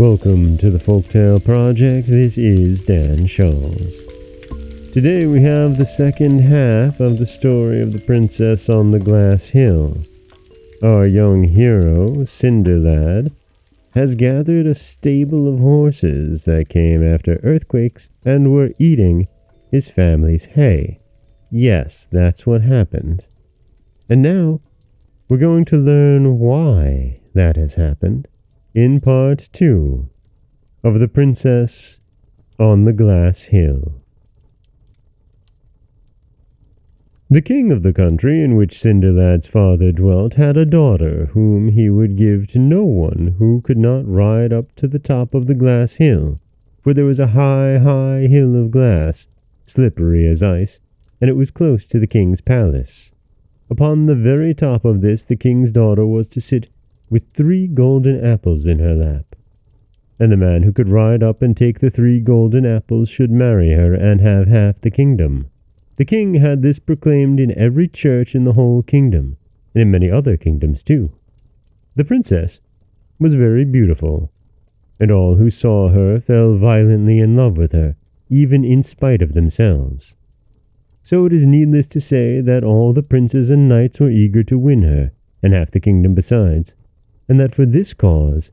Welcome to the Folktale Project. This is Dan Scholz. Today we have the second half of the story of the princess on the glass hill. Our young hero, Cinderlad, has gathered a stable of horses that came after earthquakes and were eating his family's hay. Yes, that's what happened. And now we're going to learn why that has happened in part two of The Princess on the Glass Hill. The king of the country in which Cinderlad's father dwelt had a daughter whom he would give to no one who could not ride up to the top of the glass hill, for there was a high, high hill of glass, slippery as ice, and it was close to the king's palace. Upon the very top of this the king's daughter was to sit with three golden apples in her lap. And the man who could ride up and take the three golden apples should marry her and have half the kingdom. The king had this proclaimed in every church in the whole kingdom, and in many other kingdoms too. The princess was very beautiful, and all who saw her fell violently in love with her, even in spite of themselves. So it is needless to say that all the princes and knights were eager to win her, and half the kingdom besides, and that for this cause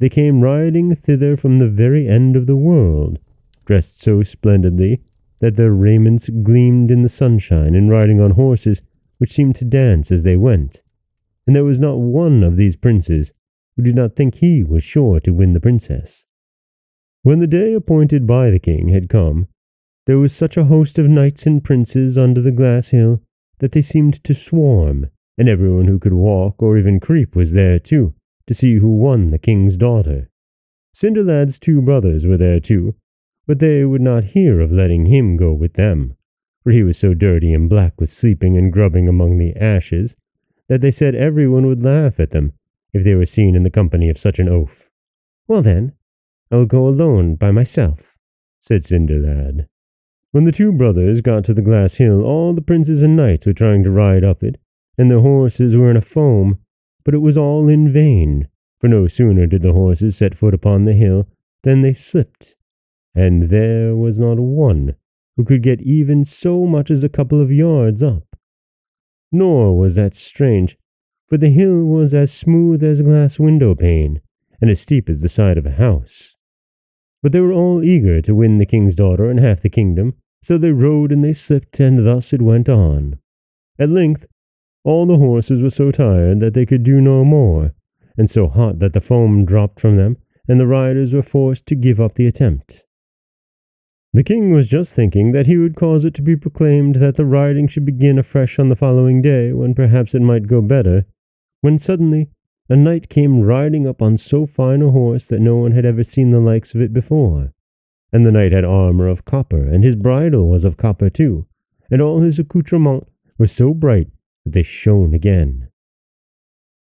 they came riding thither from the very end of the world, dressed so splendidly that their raiments gleamed in the sunshine, and riding on horses which seemed to dance as they went. And there was not one of these princes who did not think he was sure to win the princess. When the day appointed by the king had come, there was such a host of knights and princes under the glass hill that they seemed to swarm, and everyone who could walk or even creep was there too, to see who won the king's daughter. Cinderlad's two brothers were there too, but they would not hear of letting him go with them, for he was so dirty and black with sleeping and grubbing among the ashes that they said everyone would laugh at them if they were seen in the company of such an oaf. Well then, I will go alone by myself, said Cinderlad. When the two brothers got to the glass hill, all the princes and knights were trying to ride up it, and their horses were in a foam, but it was all in vain, for no sooner did the horses set foot upon the hill than they slipped and there was not one who could get even so much as a couple of yards up. Nor was that strange, for the hill was as smooth as a glass window pane, and as steep as the side of a house. But they were all eager to win the king's daughter and half the kingdom, so they rode and they slipped, and thus it went on. At length, all the horses were so tired that they could do no more, and so hot that the foam dropped from them, and the riders were forced to give up the attempt. The king was just thinking that he would cause it to be proclaimed that the riding should begin afresh on the following day, when perhaps it might go better, when suddenly a knight came riding up on so fine a horse that no one had ever seen the likes of it before. And the knight had armor of copper, and his bridle was of copper too, and all his accoutrements were so bright they shone again.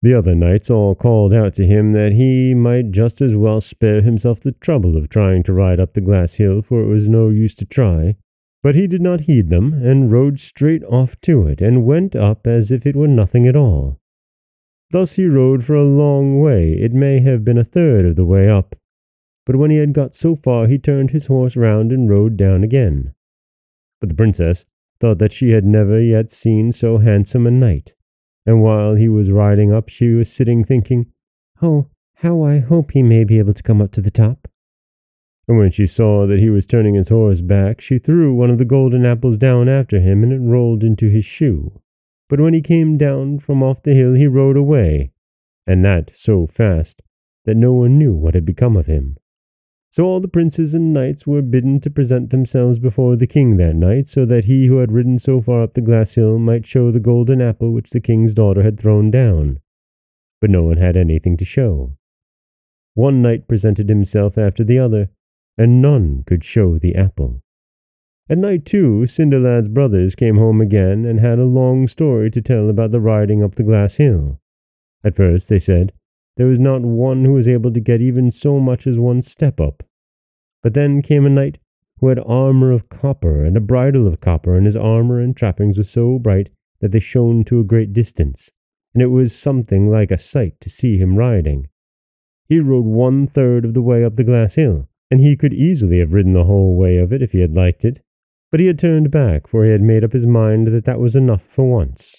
The other knights all called out to him that he might just as well spare himself the trouble of trying to ride up the glass hill, for it was no use to try. But he did not heed them, and rode straight off to it, and went up as if it were nothing at all. Thus he rode for a long way, it may have been a third of the way up. But when he had got so far, he turned his horse round and rode down again. But the princess thought that she had never yet seen so handsome a knight and while he was riding up, she was sitting thinking, Oh, how I hope he may be able to come up to the top. And when she saw that he was turning his horse back, she threw one of the golden apples down after him, and it rolled into his shoe. But when he came down from off the hill, he rode away, and that so fast that no one knew what had become of him. So all the princes and knights were bidden to present themselves before the king that night, so that he who had ridden so far up the glass hill might show the golden apple which the king's daughter had thrown down. But no one had anything to show. One knight presented himself after the other, and none could show the apple. At night, too, Cinderlad's brothers came home again and had a long story to tell about the riding up the glass hill. At first, they said, there was not one who was able to get even so much as one step up. But then came a knight who had armor of copper and a bridle of copper, and his armor and trappings were so bright that they shone to a great distance, and it was something like a sight to see him riding. He rode one third of the way up the glass hill, and he could easily have ridden the whole way of it if he had liked it, but he had turned back, for he had made up his mind that that was enough for once.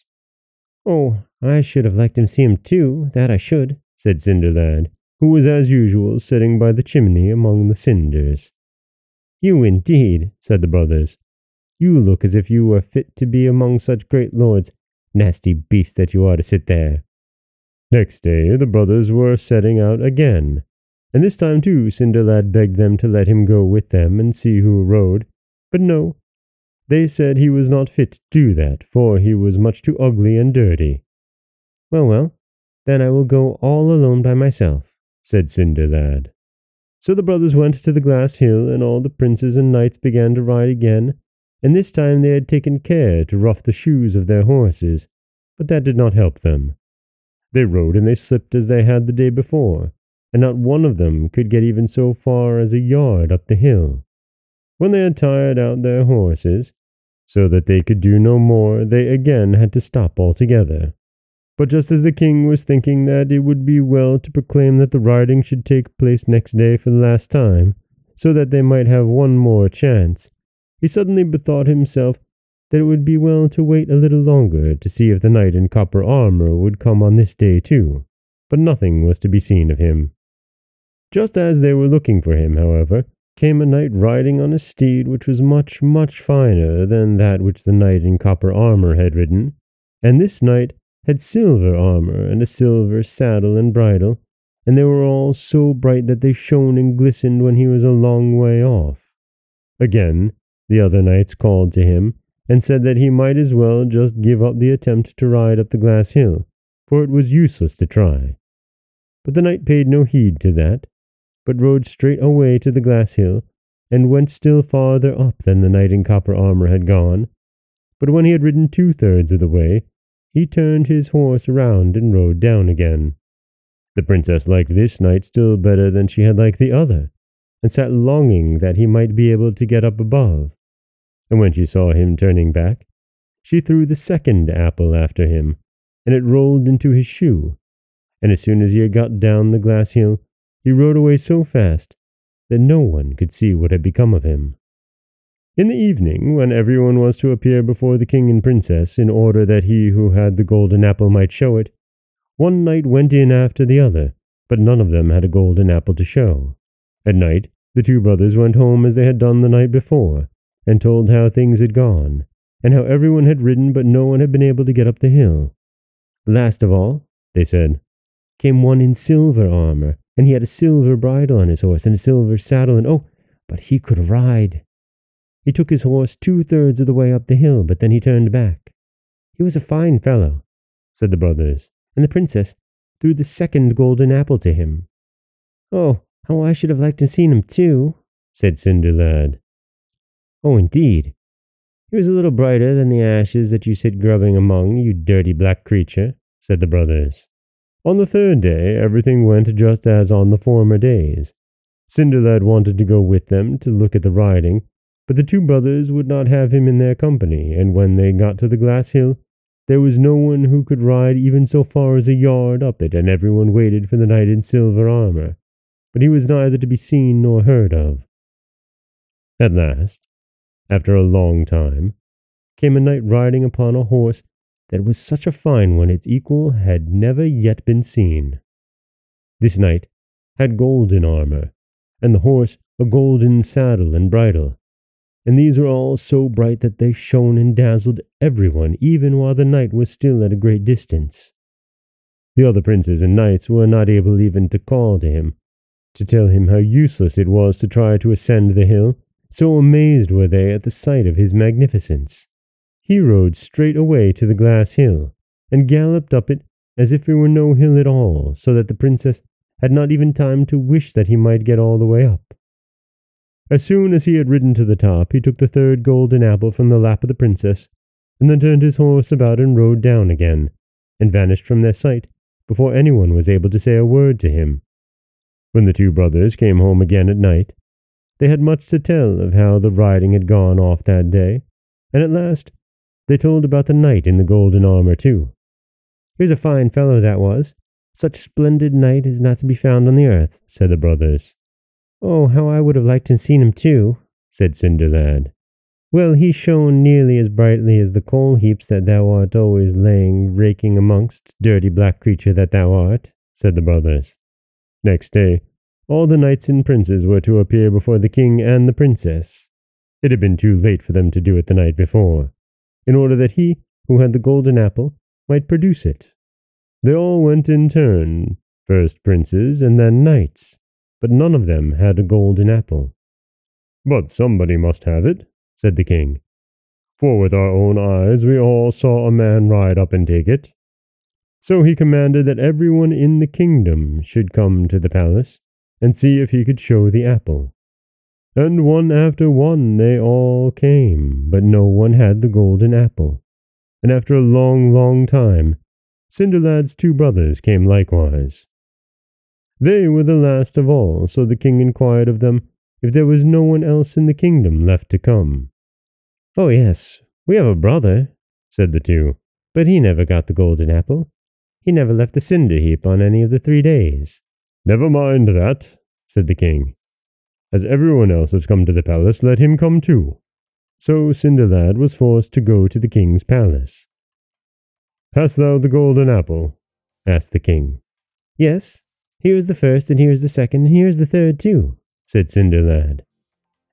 Oh, I should have liked to see him too, that I should, said Cinderlad, who was as usual sitting by the chimney among the cinders. You indeed, said the brothers. You look as if you were fit to be among such great lords. Nasty beast that you are to sit there. Next day the brothers were setting out again, and this time too Cinderlad begged them to let him go with them and see who rode, but no, they said he was not fit to do that, for he was much too ugly and dirty. Well, well, then I will go all alone by myself, said Cinderlad. So the brothers went to the glass hill, and all the princes and knights began to ride again, and this time they had taken care to rough the shoes of their horses, but that did not help them. They rode and they slipped as they had the day before, and not one of them could get even so far as a yard up the hill. When they had tired out their horses, so that they could do no more, they again had to stop altogether. But just as the king was thinking that it would be well to proclaim that the riding should take place next day for the last time, so that they might have one more chance, he suddenly bethought himself that it would be well to wait a little longer to see if the knight in copper armor would come on this day too, but nothing was to be seen of him. Just as they were looking for him, however, came a knight riding on a steed which was much, much finer than that which the knight in copper armor had ridden, and this knight had silver armor and a silver saddle and bridle, and they were all so bright that they shone and glistened when he was a long way off. Again, the other knights called to him, and said that he might as well just give up the attempt to ride up the glass hill, for it was useless to try. But the knight paid no heed to that, but rode straight away to the glass hill, and went still farther up than the knight in copper armor had gone. But when he had ridden two thirds of the way, he turned his horse round and rode down again. The princess liked this knight still better than she had liked the other, and sat longing that he might be able to get up above and when she saw him turning back, she threw the second apple after him, and it rolled into his shoe. And as soon as he had got down the glass hill, he rode away so fast that no one could see what had become of him. In the evening, when everyone was to appear before the king and princess in order that he who had the golden apple might show it, one knight went in after the other, but none of them had a golden apple to show. At night, the two brothers went home as they had done the night before, and told how things had gone, and how everyone had ridden but no one had been able to get up the hill. Last of all, they said, came one in silver armor, and he had a silver bridle on his horse and a silver saddle, and oh, but he could ride. He took his horse two thirds of the way up the hill, but then he turned back. He was a fine fellow, said the brothers, and the princess threw the second golden apple to him. Oh, how I should have liked to have seen him too, said Cinderlad. Oh, indeed. He was a little brighter than the ashes that you sit grubbing among, you dirty black creature, said the brothers. On the third day, everything went just as on the former days. Cinderlad wanted to go with them to look at the riding, but the two brothers would not have him in their company, and when they got to the glass hill, there was no one who could ride even so far as a yard up it, and everyone waited for the knight in silver armor, but he was neither to be seen nor heard of. At last, after a long time, came a knight riding upon a horse that was such a fine one its equal had never yet been seen. This knight had golden armor, and the horse a golden saddle and bridle, and these were all so bright that they shone and dazzled everyone, even while the knight was still at a great distance. The other princes and knights were not able even to call to him, to tell him how useless it was to try to ascend the hill, so amazed were they at the sight of his magnificence. He rode straight away to the glass hill, and galloped up it as if it were no hill at all, so that the princess had not even time to wish that he might get all the way up. As soon as he had ridden to the top, he took the third golden apple from the lap of the princess, and then turned his horse about and rode down again, and vanished from their sight before anyone was able to say a word to him. When the two brothers came home again at night, they had much to tell of how the riding had gone off that day, and at last they told about the knight in the golden armor too. He was a fine fellow that was, Such splendid knight is not to be found on the earth, said the brothers. Oh, how I would have liked to have seen him too, said Cinderlad. Well, he shone nearly as brightly as the coal heaps that thou art always laying raking amongst, dirty black creature that thou art, said the brothers. Next day, all the knights and princes were to appear before the king and the princess. It had been too late for them to do it the night before, in order that he, who had the golden apple, might produce it. They all went in turn, first princes and then knights, but none of them had a golden apple. But somebody must have it, said the king. For with our own eyes we all saw a man ride up and take it. So he commanded that everyone in the kingdom should come to the palace and see if he could show the apple. And one after one they all came, but no one had the golden apple. And after a long, long time, Cinderlad's two brothers came likewise. They were the last of all, so the king inquired of them if there was no one else in the kingdom left to come. Oh, yes, we have a brother, said the two, but he never got the golden apple. He never left the cinder heap on any of the three days. Never mind that, said the king. As everyone else has come to the palace, let him come too. So Cinderlad was forced to go to the king's palace. Hast thou the golden apple? asked the king. Yes, here is the first, and here is the second, and here is the third too, said Cinderlad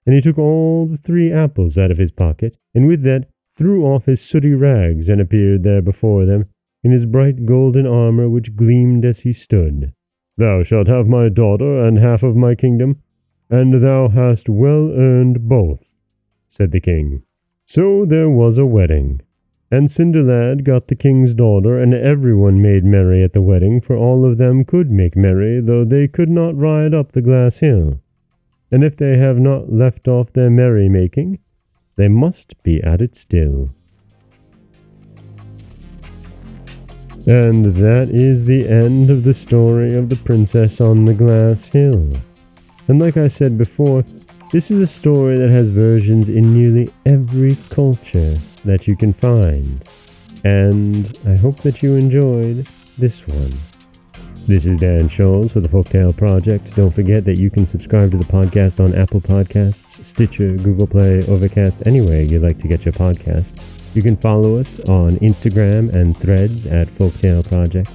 and he took all the three apples out of his pocket, and with that threw off his sooty rags, and appeared there before them in his bright golden armor which gleamed as he stood. Thou shalt have my daughter and half of my kingdom, and thou hast well earned both, said the king. So there was a wedding, and Cinderlad got the king's daughter, and everyone made merry at the wedding, for all of them could make merry, though they could not ride up the glass hill and if they have not left off their merry-making, they must be at it still. And that is the end of the story of the Princess on the Glass Hill. And like I said before, this is a story that has versions in nearly every culture that you can find. And I hope that you enjoyed this one. This is Dan Scholz for the Folktale Project. Don't forget that you can subscribe to the podcast on Apple Podcasts, Stitcher, Google Play, Overcast, anywhere you'd like to get your podcasts. You can follow us on Instagram and threads at Folktale Project.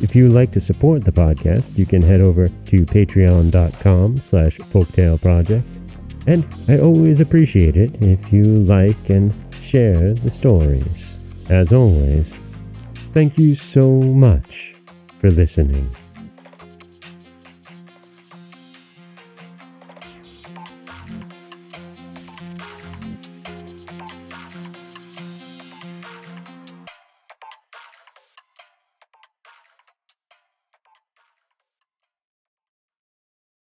If you would like to support the podcast, you can head over to patreon.com slash folktaleproject. And I always appreciate it if you like and share the stories. As always, thank you so much for listening.